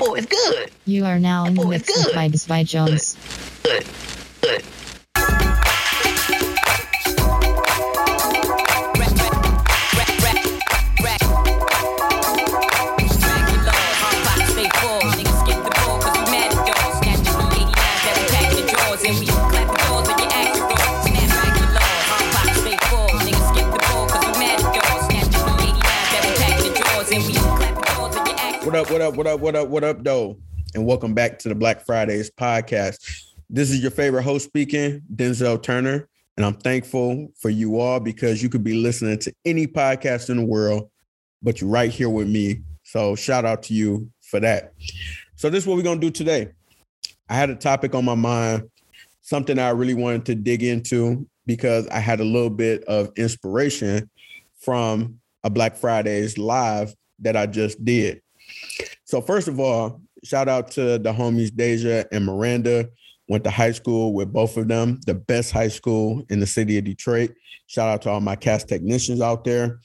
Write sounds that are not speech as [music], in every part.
It's good. You are now in the mix good. Vibes by Jones. Good. Good. What what up, what up, what up, what up, Doe? And welcome back to the Black Fridays podcast. This is your favorite host speaking, Denzell Turner. And I'm thankful for you all because you could be listening to any podcast in the world, but you're right here with me. So shout out to you for that. So this is what we're gonna do today. I had a topic on my mind, something I really wanted to dig into because I had a little bit of inspiration from a Black Fridays live that I just did. So first of all, shout out to the homies Deja and Miranda. Went to high school with both of them, the best high school in the city of Detroit. Shout out to all my Cass Technicians out there.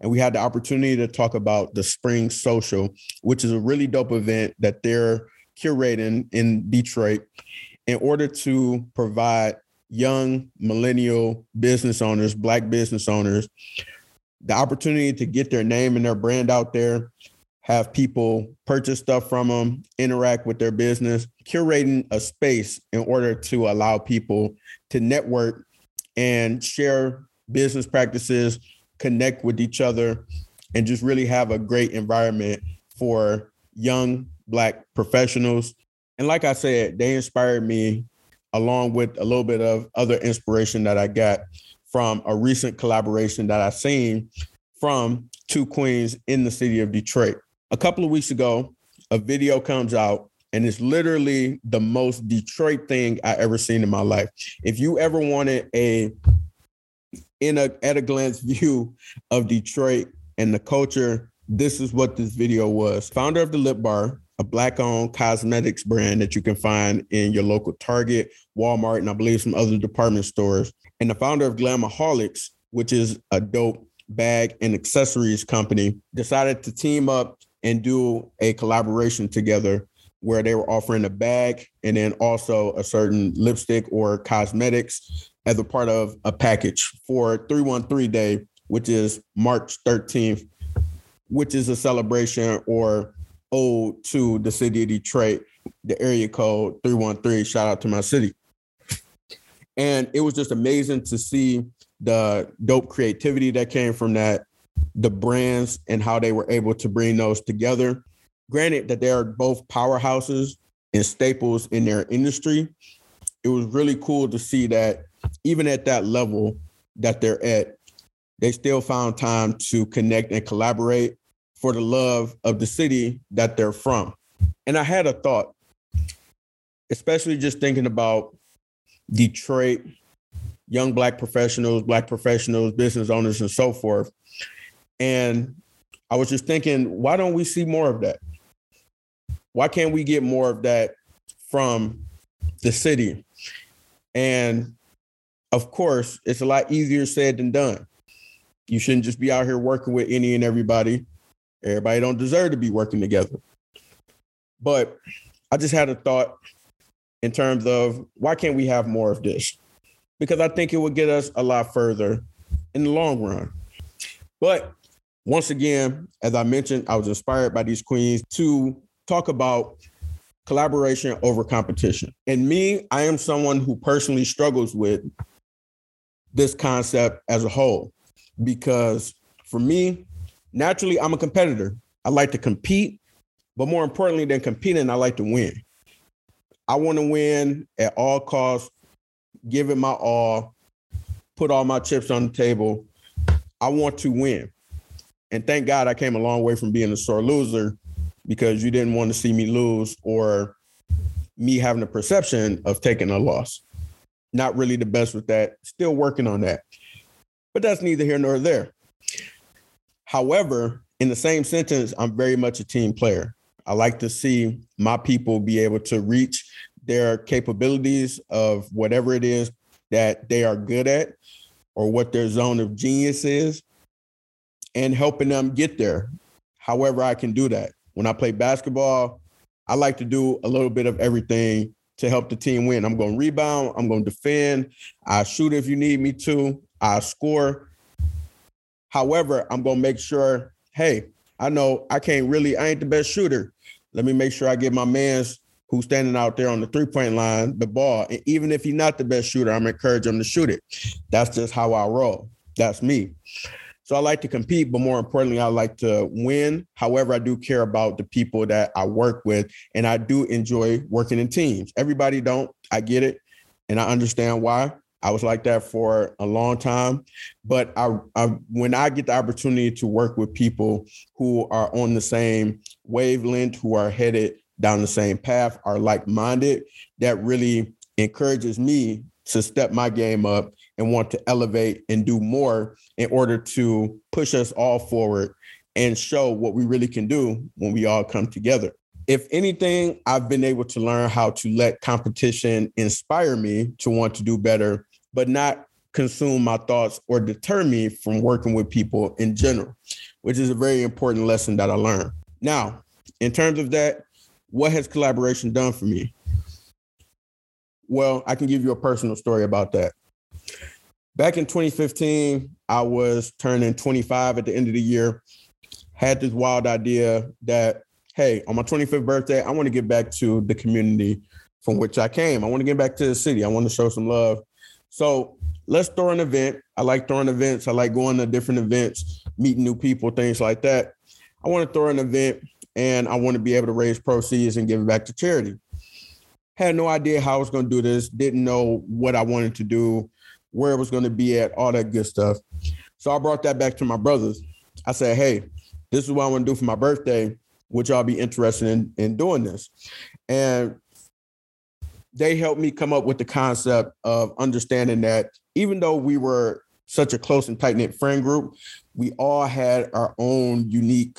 And we had the opportunity to talk about the Spring Social, which is a really dope event that they're curating in Detroit in order to provide young millennial business owners, Black business owners, the opportunity to get their name and their brand out there, have people purchase stuff from them, interact with their business, curating a space in order to allow people to network and share business practices, connect with each other, and just really have a great environment for young Black professionals. And like I said, they inspired me along with a little bit of other inspiration that I got from a recent collaboration that I seen from two queens in the city of Detroit. A couple of weeks ago, a video comes out and it's literally the most Detroit thing I ever seen in my life. If you ever wanted a in a at a glance [laughs] view of Detroit and the culture, this is what this video was. Founder of the Lip Bar, a black-owned cosmetics brand that you can find in your local Target, Walmart, and I believe some other department stores. And the founder of Glamaholics, which is a dope bag and accessories company, decided to team up and do a collaboration together where they were offering a bag and then also a certain lipstick or cosmetics as a part of a package for 313 Day, which is March 13th, which is a celebration or ode to the city of Detroit, the area code 313. Shout out to my city. And it was just amazing to see the dope creativity that came from that, the brands and how they were able to bring those together. Granted that they are both powerhouses and staples in their industry, it was really cool to see that even at that level that they're at, they still found time to connect and collaborate for the love of the city that they're from. And I had a thought, especially just thinking about Detroit, young Black professionals, Black professionals, business owners, and so forth. And I was just thinking, why don't we see more of that? Why can't we get more of that from the city? And of course, it's a lot easier said than done. You shouldn't just be out here working with any and everybody. Everybody don't deserve to be working together. But I just had a thought in terms of why can't we have more of this? Because I think it would get us a lot further in the long run. But once again, as I mentioned, I was inspired by these queens to talk about collaboration over competition. And me, I am someone who personally struggles with this concept as a whole because for me, naturally, I'm a competitor. I like to compete, but more importantly than competing, I like to win. I want to win at all costs, give it my all, put all my chips on the table. I want to win. And thank God I came a long way from being a sore loser because you didn't want to see me lose or me having a perception of taking a loss. Not really the best with that. Still working on that. But that's neither here nor there. However, in the same sentence, I'm very much a team player. I like to see my people be able to reach their capabilities of whatever it is that they are good at or what their zone of genius is and helping them get there however I can do that. When I play basketball, I like to do a little bit of everything to help the team win. I'm going to rebound. I'm going to defend. I shoot if you need me to. I score. However, I'm going to make sure, hey, I know I can't really, I ain't the best shooter. Let me make sure I get my man's who's standing out there on the three point line the ball. And even if he's not the best shooter, I'm encouraging him to shoot it. That's just how I roll. That's me. So I like to compete, but more importantly, I like to win. However, I do care about the people that I work with, and I do enjoy working in teams. Everybody don't. I get it, and I understand why. I was like that for a long time, but I, I when I get the opportunity to work with people who are on the same wavelength, who are headed down the same path, are like-minded, that really encourages me to step my game up and want to elevate and do more in order to push us all forward and show what we really can do when we all come together. If anything, I've been able to learn how to let competition inspire me to want to do better, but not consume my thoughts or deter me from working with people in general, which is a very important lesson that I learned. Now, in terms of that, what has collaboration done for me? Well, I can give you a personal story about that. Back in 2015, I was turning 25 at the end of the year. Had this wild idea that, hey, on my 25th birthday, I want to get back to the community from which I came. I want to get back to the city. I want to show some love. So let's throw an event. I like throwing events. I like going to different events, meeting new people, things like that. I want to throw an event and I want to be able to raise proceeds and give it back to charity. Had no idea how I was going to do this, didn't know what I wanted to do where it was going to be at, all that good stuff. So I brought that back to my brothers. I said, hey, this is what I want to do for my birthday. Would y'all be interested in, in doing this? And they helped me come up with the concept of understanding that even though we were such a close and tight knit friend group, we all had our own unique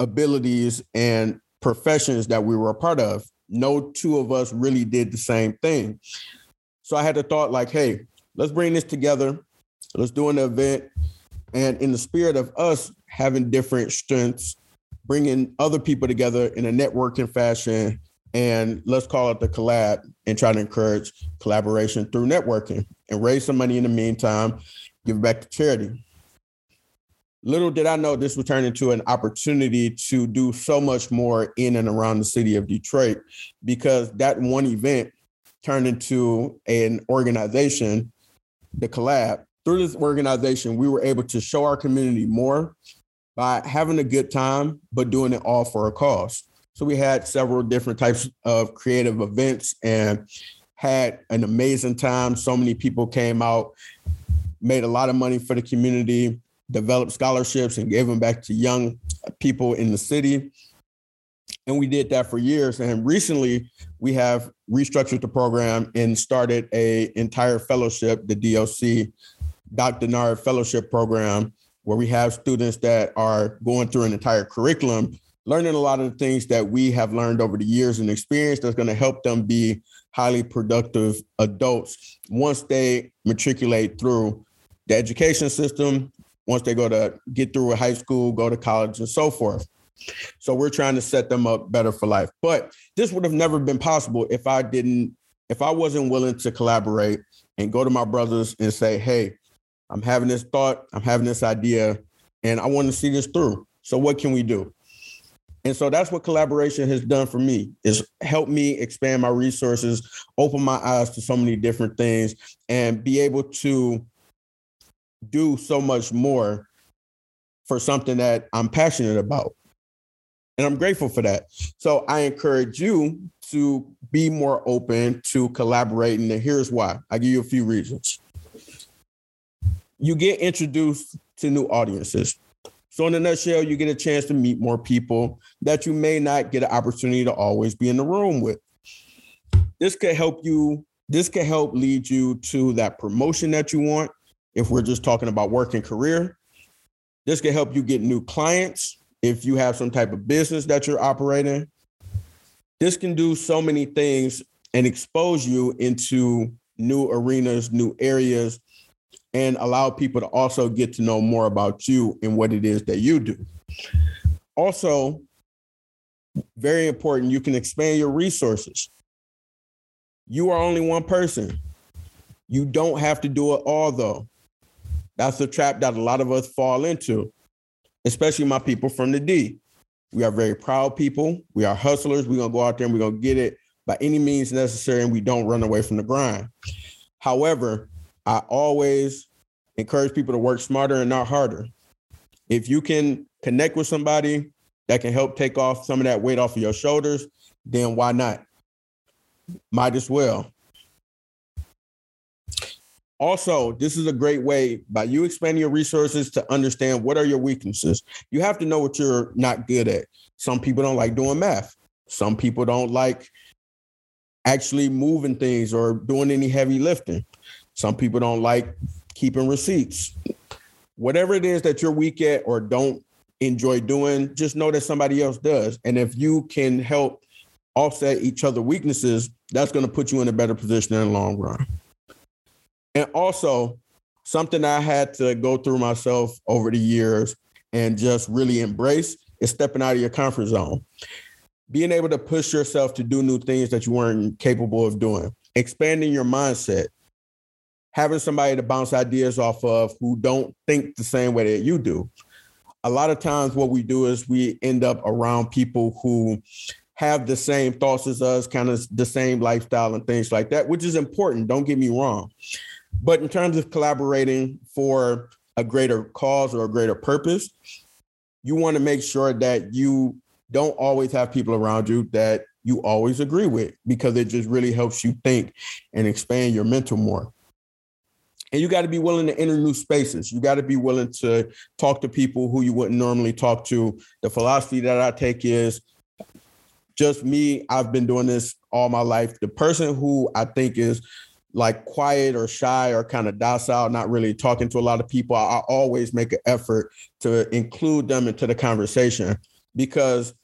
abilities and professions that we were a part of. No two of us really did the same thing. So I had the thought like, hey, let's bring this together. Let's do an event. And in the spirit of us having different strengths, bringing other people together in a networking fashion, and let's call it the collab and try to encourage collaboration through networking and raise some money in the meantime, give back to charity. Little did I know this would turn into an opportunity to do so much more in and around the city of Detroit because that one event turned into an organization the collab, through this organization, we were able to show our community more by having a good time, but doing it all for a cause. So we had several different types of creative events and had an amazing time. So many people came out, made a lot of money for the community, developed scholarships and gave them back to young people in the city. And we did that for years. And recently, we have restructured the program and started a entire fellowship, the DOC Dr. Nard Fellowship Program, where we have students that are going through an entire curriculum, learning a lot of the things that we have learned over the years and experience that's going to help them be highly productive adults once they matriculate through the education system, once they go to get through a high school, go to college, and so forth. So we're trying to set them up better for life. But this would have never been possible if I didn't, if I wasn't willing to collaborate and go to my brothers and say, hey, I'm having this thought, I'm having this idea, and I want to see this through. So what can we do? And so that's what collaboration has done for me is help me expand my resources, open my eyes to so many different things and be able to do so much more for something that I'm passionate about. And I'm grateful for that. So I encourage you to be more open to collaborating. And here's why I give you a few reasons. You get introduced to new audiences. So, in a nutshell, you get a chance to meet more people that you may not get an opportunity to always be in the room with. This could help you, this could help lead you to that promotion that you want. If we're just talking about work and career, this could help you get new clients if you have some type of business that you're operating, this can do so many things and expose you into new arenas, new areas, and allow people to also get to know more about you and what it is that you do. Also, very important. You can expand your resources. You are only one person. You don't have to do it all, though. That's the trap that a lot of us fall into, especially my people from the D. We are very proud people. We are hustlers. We're going to go out there and we're going to get it by any means necessary, and we don't run away from the grind. However, I always encourage people to work smarter and not harder. If you can connect with somebody that can help take off some of that weight off of your shoulders, then why not? Might as well. Also, this is a great way by you expanding your resources to understand what are your weaknesses. You have to know what you're not good at. Some people don't like doing math. Some people don't like actually moving things or doing any heavy lifting. Some people don't like keeping receipts. Whatever it is that you're weak at or don't enjoy doing, just know that somebody else does. And if you can help offset each other weaknesses, that's going to put you in a better position in the long run. And also, something I had to go through myself over the years and just really embrace is stepping out of your comfort zone. Being able to push yourself to do new things that you weren't capable of doing, expanding your mindset, having somebody to bounce ideas off of who don't think the same way that you do. A lot of times, what we do is we end up around people who have the same thoughts as us, kind of the same lifestyle and things like that, which is important. Don't get me wrong. But in terms of collaborating for a greater cause or a greater purpose, you want to make sure that you don't always have people around you that you always agree with because it just really helps you think and expand your mental more. And you got to be willing to enter new spaces. You got to be willing to talk to people who you wouldn't normally talk to. The philosophy that I take is just me. I've been doing this all my life. The person who I think is like quiet or shy or kind of docile, not really talking to a lot of people, I, I always make an effort to include them into the conversation because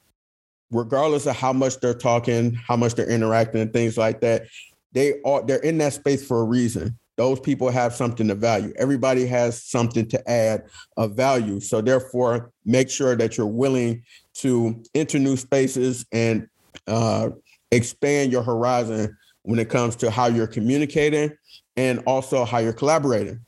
regardless of how much they're talking, how much they're interacting and things like that, they are they're in that space for a reason. Those people have something to value. Everybody has something to add of value. So therefore, make sure that you're willing to enter new spaces and uh, expand your horizon when it comes to how you're communicating and also how you're collaborating.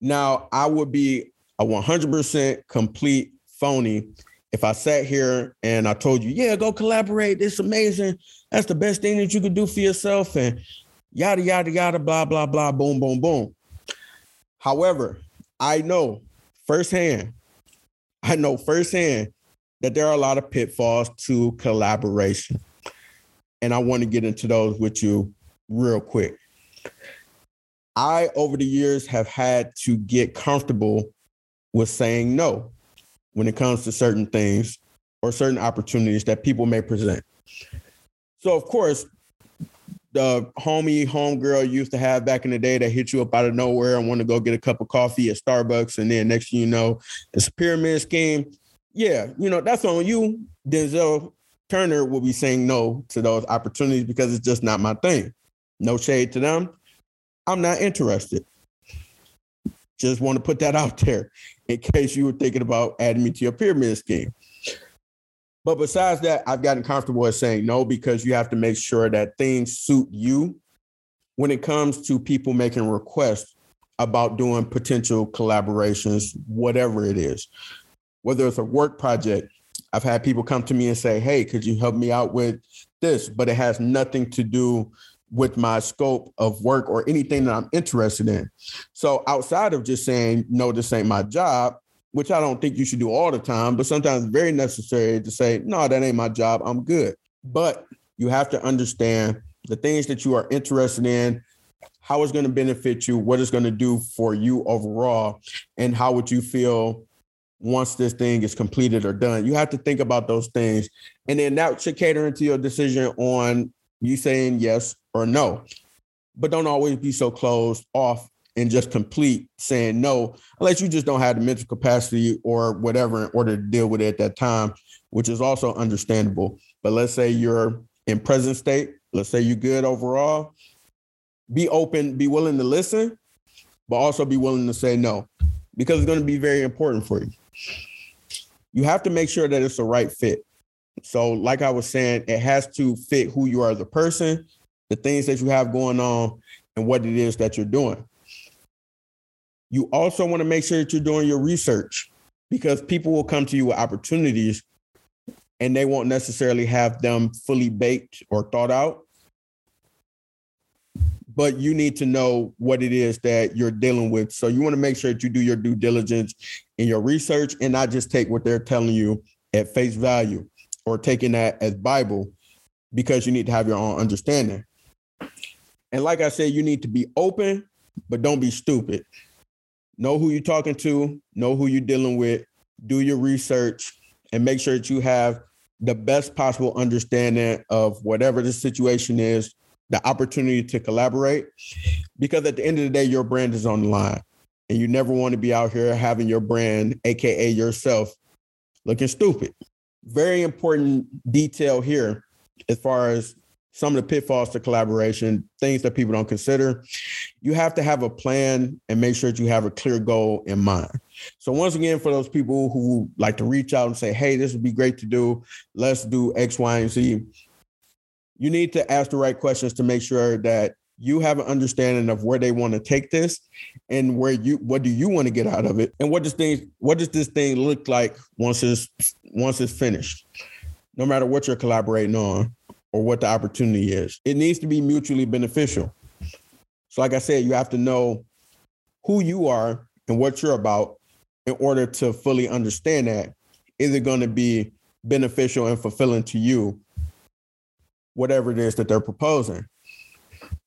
Now, I would be a 100% complete phony if I sat here and I told you, yeah, go collaborate. It's amazing. That's the best thing that you could do for yourself. And yada, yada, yada, blah, blah, blah, boom, boom, boom. However, I know firsthand, I know firsthand that there are a lot of pitfalls to collaboration and I want to get into those with you real quick. I, over the years, have had to get comfortable with saying no when it comes to certain things or certain opportunities that people may present. So, of course, the homie, homegirl used to have back in the day that hit you up out of nowhere and want to go get a cup of coffee at Starbucks. And then next thing you know, it's a pyramid scheme. Yeah, you know, that's on you, Denzell. Turner will be saying no to those opportunities because it's just not my thing. No shade to them. I'm not interested. Just want to put that out there in case you were thinking about adding me to your pyramid scheme. But besides that, I've gotten comfortable with saying no because you have to make sure that things suit you when it comes to people making requests about doing potential collaborations, whatever it is, whether it's a work project, I've had people come to me and say, "Hey, could you help me out with this?" But it has nothing to do with my scope of work or anything that I'm interested in. So outside of just saying, "No, this ain't my job," which I don't think you should do all the time, but sometimes very necessary to say, "No, that ain't my job. I'm good." But you have to understand the things that you are interested in, how it's going to benefit you, what it's going to do for you overall, and how would you feel once this thing is completed or done. You have to think about those things. And then that should cater into your decision on you saying yes or no. But don't always be so closed off and just complete saying no, unless you just don't have the mental capacity or whatever in order to deal with it at that time, which is also understandable. But let's say you're in present state, let's say you're good overall, be open, be willing to listen, but also be willing to say no because it's going to be very important for you. You have to make sure that it's the right fit. So, like I was saying, it has to fit who you are as a person, the things that you have going on, and what it is that you're doing. You also want to make sure that you're doing your research because people will come to you with opportunities and they won't necessarily have them fully baked or thought out. But you need to know what it is that you're dealing with. So you want to make sure that you do your due diligence in your research and not just take what they're telling you at face value or taking that as Bible because you need to have your own understanding. And like I said, you need to be open, but don't be stupid. Know who you're talking to, know who you're dealing with, do your research, and make sure that you have the best possible understanding of whatever the situation is, the opportunity to collaborate. Because at the end of the day, your brand is on the line. And you never want to be out here having your brand, AKA yourself, looking stupid. Very important detail here as far as some of the pitfalls to collaboration, things that people don't consider. You have to have a plan and make sure that you have a clear goal in mind. So once again, for those people who like to reach out and say, "Hey, this would be great to do. Let's do X, Y, and Z," you need to ask the right questions to make sure that you have an understanding of where they want to take this and where you what do you want to get out of it and what does thing what does this thing look like once it's once it's finished no matter what you're collaborating on or what the opportunity is. It needs to be mutually beneficial. So, like I said, you have to know who you are and what you're about in order to fully understand that. Is it going to be beneficial and fulfilling to you, whatever it is that they're proposing?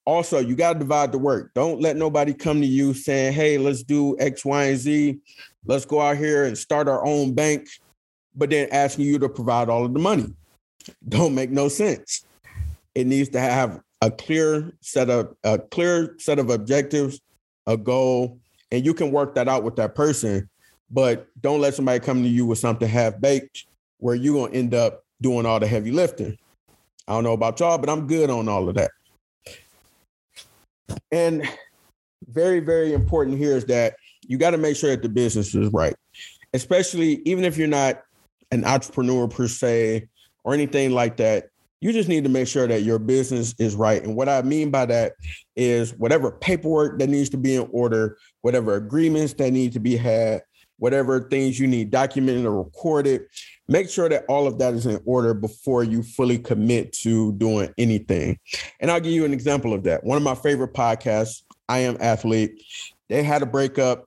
Also, you got to divide the work. Don't let nobody come to you saying, hey, let's do X, Y, and Z. Let's go out here and start our own bank, but then asking you to provide all of the money don't make no sense. It needs to have a clear set of a clear set of objectives, a goal, and you can work that out with that person. But don't let somebody come to you with something half baked where you're gonna end up doing all the heavy lifting. I don't know about y'all, but I'm good on all of that. And very, very important here is that you got to make sure that the business is right, especially even if you're not an entrepreneur per se, or anything like that. You just need to make sure that your business is right. And what I mean by that is whatever paperwork that needs to be in order, whatever agreements that need to be had, whatever things you need documented or recorded, make sure that all of that is in order before you fully commit to doing anything. And I'll give you an example of that. One of my favorite podcasts, I Am Athlete, they had a breakup,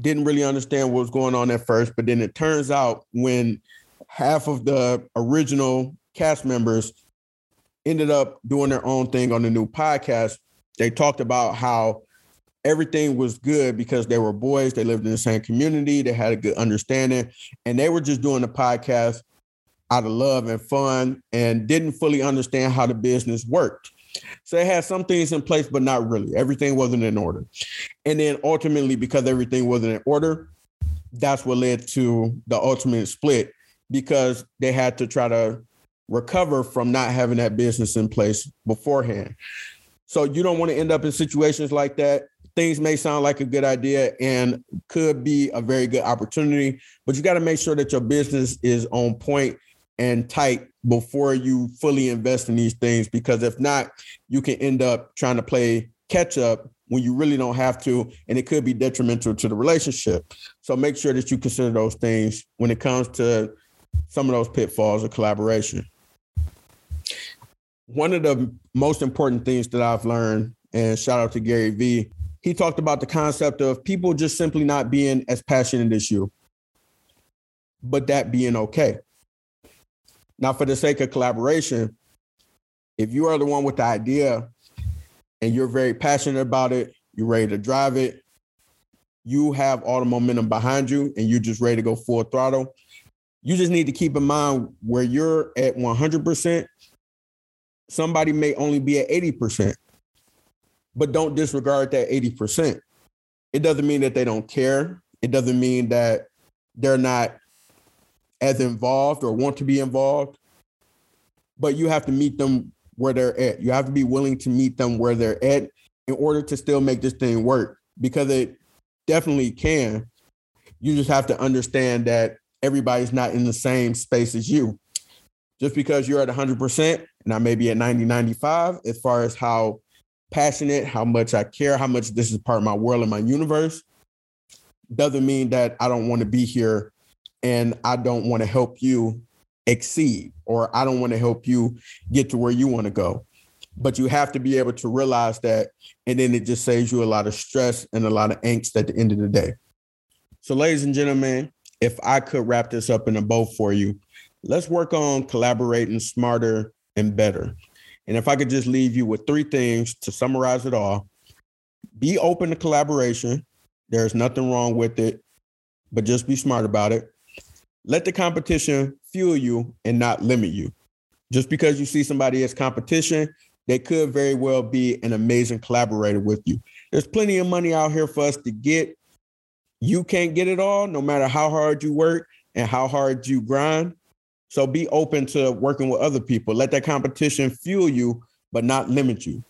didn't really understand what was going on at first, but then it turns out when half of the original cast members ended up doing their own thing on the new podcast. They talked about how everything was good because they were boys, they lived in the same community, they had a good understanding, and they were just doing the podcast out of love and fun and didn't fully understand how the business worked. So they had some things in place, but not really. Everything wasn't in order. And then ultimately, because everything wasn't in order, that's what led to the ultimate split because they had to try to recover from not having that business in place beforehand. So you don't want to end up in situations like that. Things may sound like a good idea and could be a very good opportunity, but you got to make sure that your business is on point and tight before you fully invest in these things because if not, you can end up trying to play catch up when you really don't have to, and it could be detrimental to the relationship. So make sure that you consider those things when it comes to some of those pitfalls of collaboration. One of the most important things that I've learned, and shout out to Gary Vee, he talked about the concept of people just simply not being as passionate as you, but that being okay. Now, for the sake of collaboration, if you are the one with the idea and you're very passionate about it, you're ready to drive it, you have all the momentum behind you, and you're just ready to go full throttle, you just need to keep in mind where you're at 100%, somebody may only be at 80%, but don't disregard that 80%. It doesn't mean that they don't care. It doesn't mean that they're not as involved or want to be involved, but you have to meet them where they're at. You have to be willing to meet them where they're at in order to still make this thing work because it definitely can. You just have to understand that everybody's not in the same space as you. Just because you're at 100% and I may be at 90, 95 as far as how passionate, how much I care, how much this is part of my world and my universe, doesn't mean that I don't want to be here and I don't want to help you exceed or I don't want to help you get to where you want to go. But you have to be able to realize that. And then it just saves you a lot of stress and a lot of angst at the end of the day. So, ladies and gentlemen, if I could wrap this up in a bow for you, let's work on collaborating smarter and better. And if I could just leave you with three things to summarize it all be open to collaboration. There's nothing wrong with it, but just be smart about it. Let the competition fuel you and not limit you. Just because you see somebody as competition, they could very well be an amazing collaborator with you. There's plenty of money out here for us to get. You can't get it all, no matter how hard you work and how hard you grind. So be open to working with other people. Let that competition fuel you, but not limit you.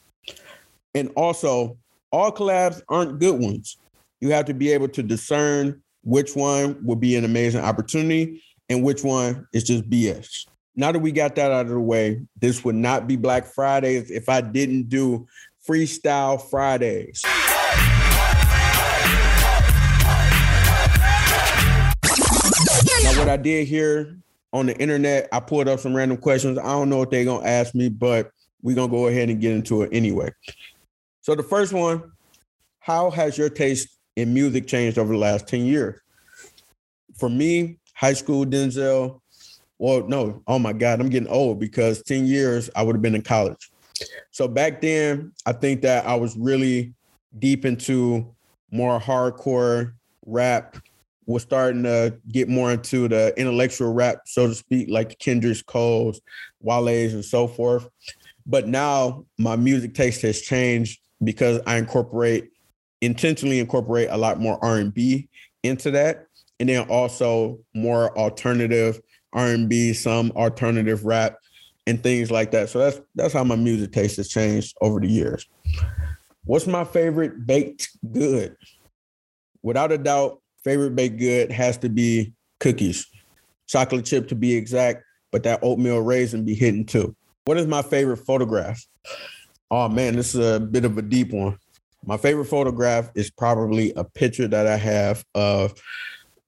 And also, all collabs aren't good ones. You have to be able to discern which one will be an amazing opportunity and which one is just BS. Now that we got that out of the way, this would not be Black Fridays if I didn't do Freestyle Fridays. Now, what I did here on the internet, I pulled up some random questions. I don't know what they're gonna ask me, but we're gonna go ahead and get into it anyway. So the first one, how has your taste in music changed over the last 10 years? For me, high school Denzell, well, no, oh my God, I'm getting old because 10 years I would have been in college. So back then, I think that I was really deep into more hardcore rap, was starting to get more into the intellectual rap, so to speak, like Kendrick's, Cole's, Wale's, and so forth. But now my music taste has changed because I incorporate intentionally incorporate a lot more R&B into that and then also more alternative R&B, some alternative rap and things like that. So that's that's how my music taste has changed over the years. What's my favorite baked good? Without a doubt, favorite baked good has to be cookies. Chocolate chip to be exact, but that oatmeal raisin be hitting too. What is my favorite photograph? Oh man, this is a bit of a deep one. My favorite photograph is probably a picture that I have of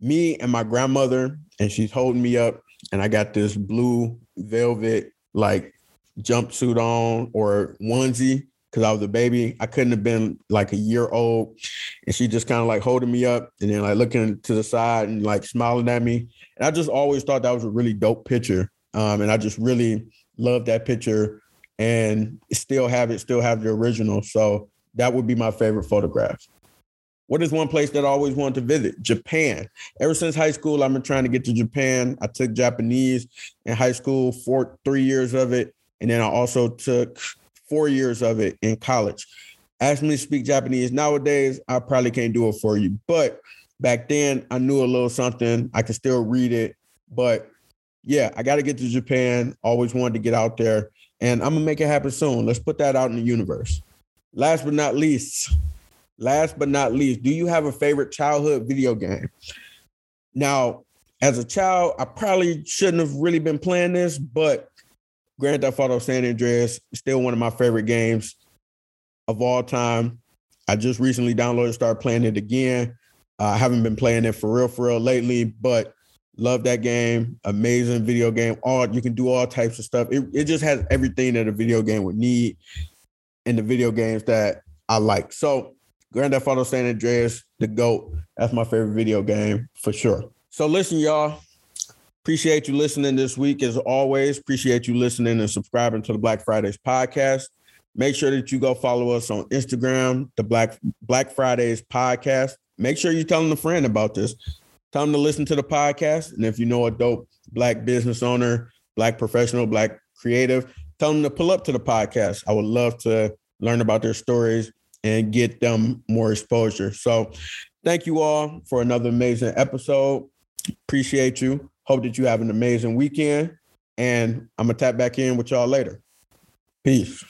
me and my grandmother, and she's holding me up, and I got this blue velvet like jumpsuit on or onesie because I was a baby. I couldn't have been like a year old. And she just kind of like holding me up and then like looking to the side and like smiling at me. And I just always thought that was a really dope picture. Um, and I just really love that picture and still have it, still have the original. So that would be my favorite photograph. What is one place that I always wanted to visit? Japan. Ever since high school, I've been trying to get to Japan. I took Japanese in high school, for three years of it. And then I also took four years of it in college. Ask me to speak Japanese nowadays, I probably can't do it for you. But back then, I knew a little something. I could still read it. But yeah, I got to get to Japan. Always wanted to get out there. And I'm to make it happen soon. Let's put that out in the universe. Last but not least, last but not least, do you have a favorite childhood video game? Now, as a child, I probably shouldn't have really been playing this, but Grand Theft Auto San Andreas still one of my favorite games of all time. I just recently downloaded, started playing it again. Uh, I haven't been playing it for real, for real lately, but love that game. Amazing video game. All you can do all types of stuff. It, it just has everything that a video game would need in the video games that I like. So Grand Theft Auto San Andreas, the GOAT. That's my favorite video game for sure. So listen, y'all. Appreciate you listening this week as always. Appreciate you listening and subscribing to the Black Fridays podcast. Make sure that you go follow us on Instagram, the Black Black Fridays podcast. Make sure you tell a friend about this. Tell them to listen to the podcast. And if you know a dope black business owner, black professional, black creative, tell them to pull up to the podcast. I would love to learn about their stories and get them more exposure. So thank you all for another amazing episode. Appreciate you. Hope that you have an amazing weekend. And I'm going to tap back in with y'all later. Peace.